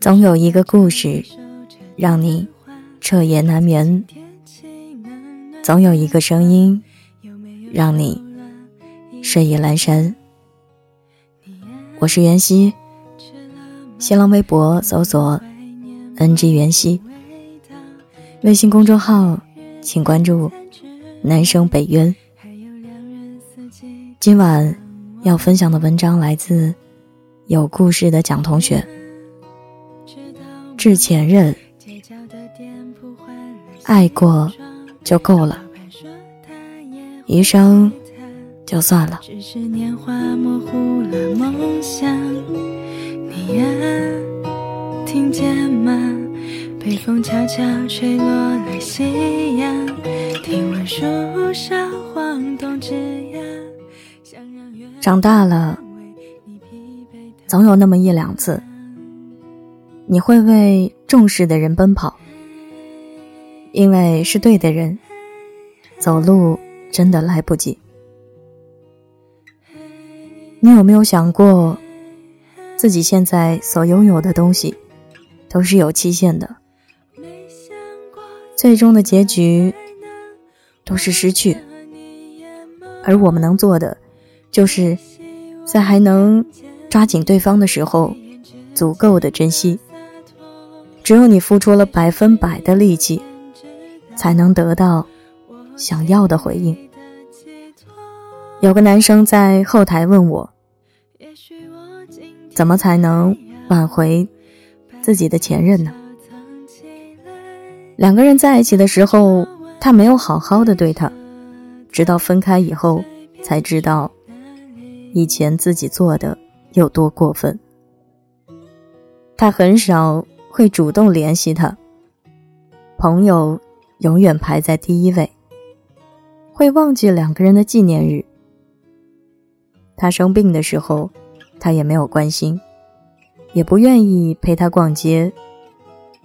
总有一个故事，让你彻夜难眠；总有一个声音，让你睡意阑珊。我是袁熙，新浪微博搜索 “ng 袁熙”，微信公众号请关注“南生北渊”。今晚要分享的文章来自有故事的蒋同学。致前任，爱过就够了，余生就算了。只是年华模糊了梦想，你呀，听见吗？北风悄悄吹落了夕阳，听闻树梢晃动枝桠。长大了，总有那么一两次。你会为重视的人奔跑，因为是对的人。走路真的来不及。你有没有想过，自己现在所拥有的东西，都是有期限的，最终的结局都是失去。而我们能做的，就是在还能抓紧对方的时候，足够的珍惜。只有你付出了百分百的力气，才能得到想要的回应。有个男生在后台问我，怎么才能挽回自己的前任呢？两个人在一起的时候，他没有好好的对他，直到分开以后，才知道以前自己做的有多过分。他很少。会主动联系他，朋友永远排在第一位。会忘记两个人的纪念日。他生病的时候，他也没有关心，也不愿意陪他逛街，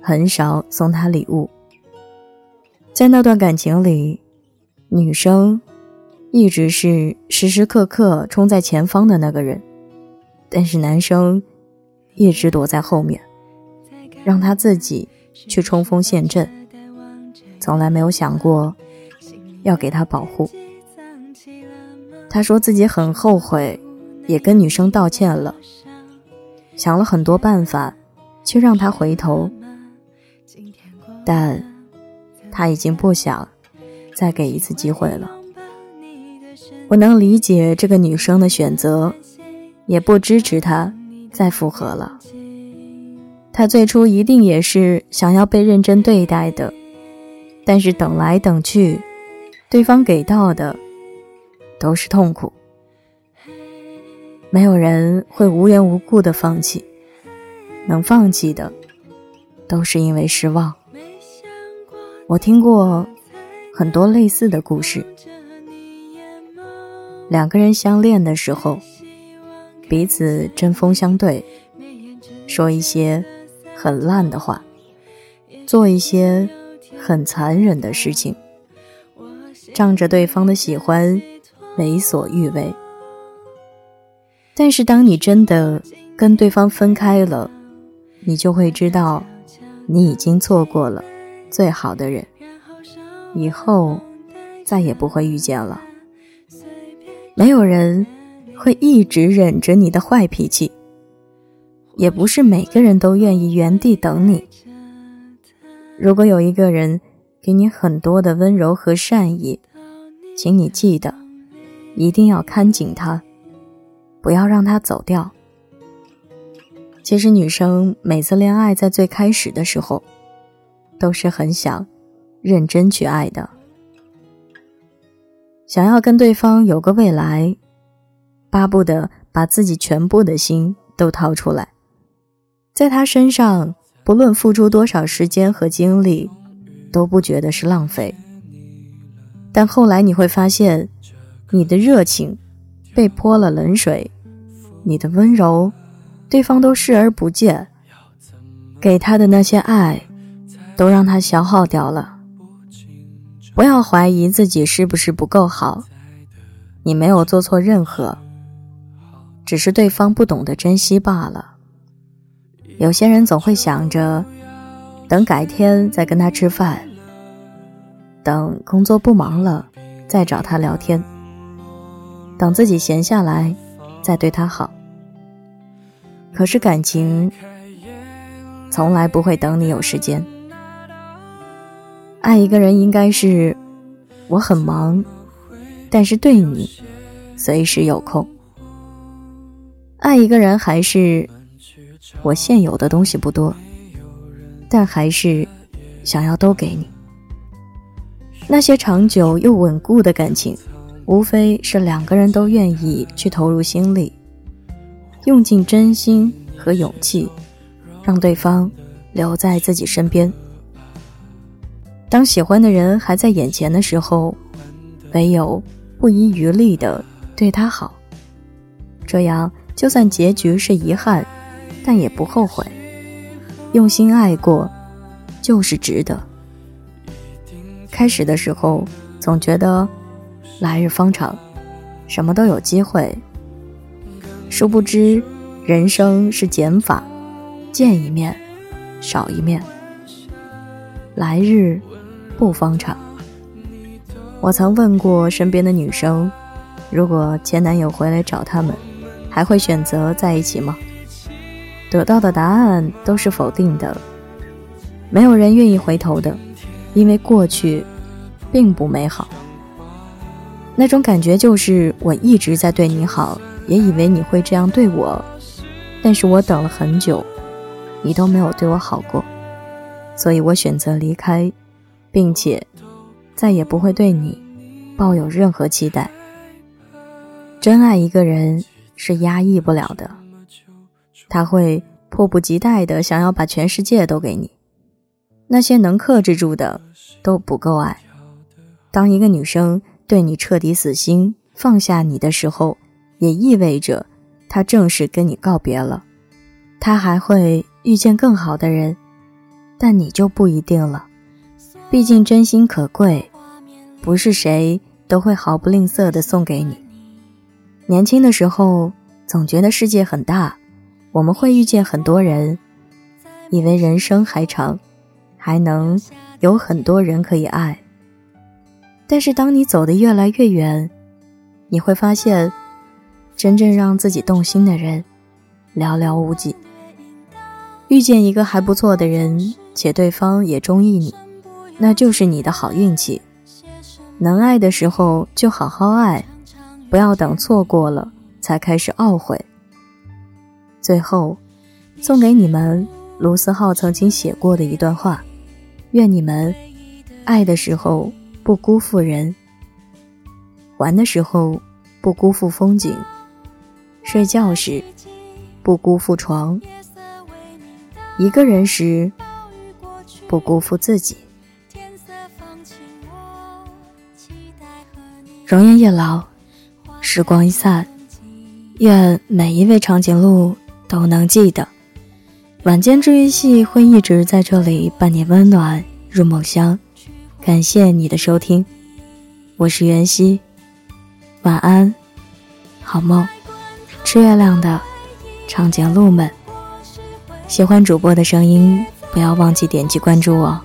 很少送他礼物。在那段感情里，女生一直是时时刻刻冲在前方的那个人，但是男生一直躲在后面。让他自己去冲锋陷阵，从来没有想过要给他保护。他说自己很后悔，也跟女生道歉了，想了很多办法去让他回头，但他已经不想再给一次机会了。我能理解这个女生的选择，也不支持她再复合了。他最初一定也是想要被认真对待的，但是等来等去，对方给到的都是痛苦。没有人会无缘无故的放弃，能放弃的都是因为失望。我听过很多类似的故事，两个人相恋的时候，彼此针锋相对，说一些。很烂的话，做一些很残忍的事情，仗着对方的喜欢为所欲为。但是当你真的跟对方分开了，你就会知道，你已经错过了最好的人，以后再也不会遇见了。没有人会一直忍着你的坏脾气。也不是每个人都愿意原地等你。如果有一个人给你很多的温柔和善意，请你记得，一定要看紧他，不要让他走掉。其实女生每次恋爱在最开始的时候，都是很想认真去爱的，想要跟对方有个未来，巴不得把自己全部的心都掏出来。在他身上，不论付出多少时间和精力，都不觉得是浪费。但后来你会发现，你的热情被泼了冷水，你的温柔，对方都视而不见。给他的那些爱，都让他消耗掉了。不要怀疑自己是不是不够好，你没有做错任何，只是对方不懂得珍惜罢了。有些人总会想着，等改天再跟他吃饭，等工作不忙了再找他聊天，等自己闲下来再对他好。可是感情从来不会等你有时间。爱一个人应该是我很忙，但是对你随时有空。爱一个人还是我现有的东西不多，但还是想要都给你。那些长久又稳固的感情，无非是两个人都愿意去投入心力。用尽真心和勇气，让对方留在自己身边。当喜欢的人还在眼前的时候，唯有不遗余力的对他好。这样，就算结局是遗憾，但也不后悔。用心爱过，就是值得。开始的时候，总觉得来日方长，什么都有机会。殊不知，人生是减法，见一面，少一面。来日不方长。我曾问过身边的女生，如果前男友回来找他们，还会选择在一起吗？得到的答案都是否定的。没有人愿意回头的，因为过去并不美好。那种感觉就是我一直在对你好。也以为你会这样对我，但是我等了很久，你都没有对我好过，所以我选择离开，并且再也不会对你抱有任何期待。真爱一个人是压抑不了的，他会迫不及待的想要把全世界都给你。那些能克制住的都不够爱。当一个女生对你彻底死心，放下你的时候。也意味着，他正式跟你告别了。他还会遇见更好的人，但你就不一定了。毕竟真心可贵，不是谁都会毫不吝啬的送给你。年轻的时候总觉得世界很大，我们会遇见很多人，以为人生还长，还能有很多人可以爱。但是当你走得越来越远，你会发现。真正让自己动心的人，寥寥无几。遇见一个还不错的人，且对方也中意你，那就是你的好运气。能爱的时候就好好爱，不要等错过了才开始懊悔。最后，送给你们卢思浩曾经写过的一段话：愿你们爱的时候不辜负人，玩的时候不辜负风景。睡觉时不辜负床，一个人时不辜负自己。容颜一老，时光一散，愿每一位长颈鹿都能记得，晚间治愈系会一直在这里伴你温暖入梦乡。感谢你的收听，我是袁熙，晚安，好梦。吃月亮的长颈鹿们，喜欢主播的声音，不要忘记点击关注哦。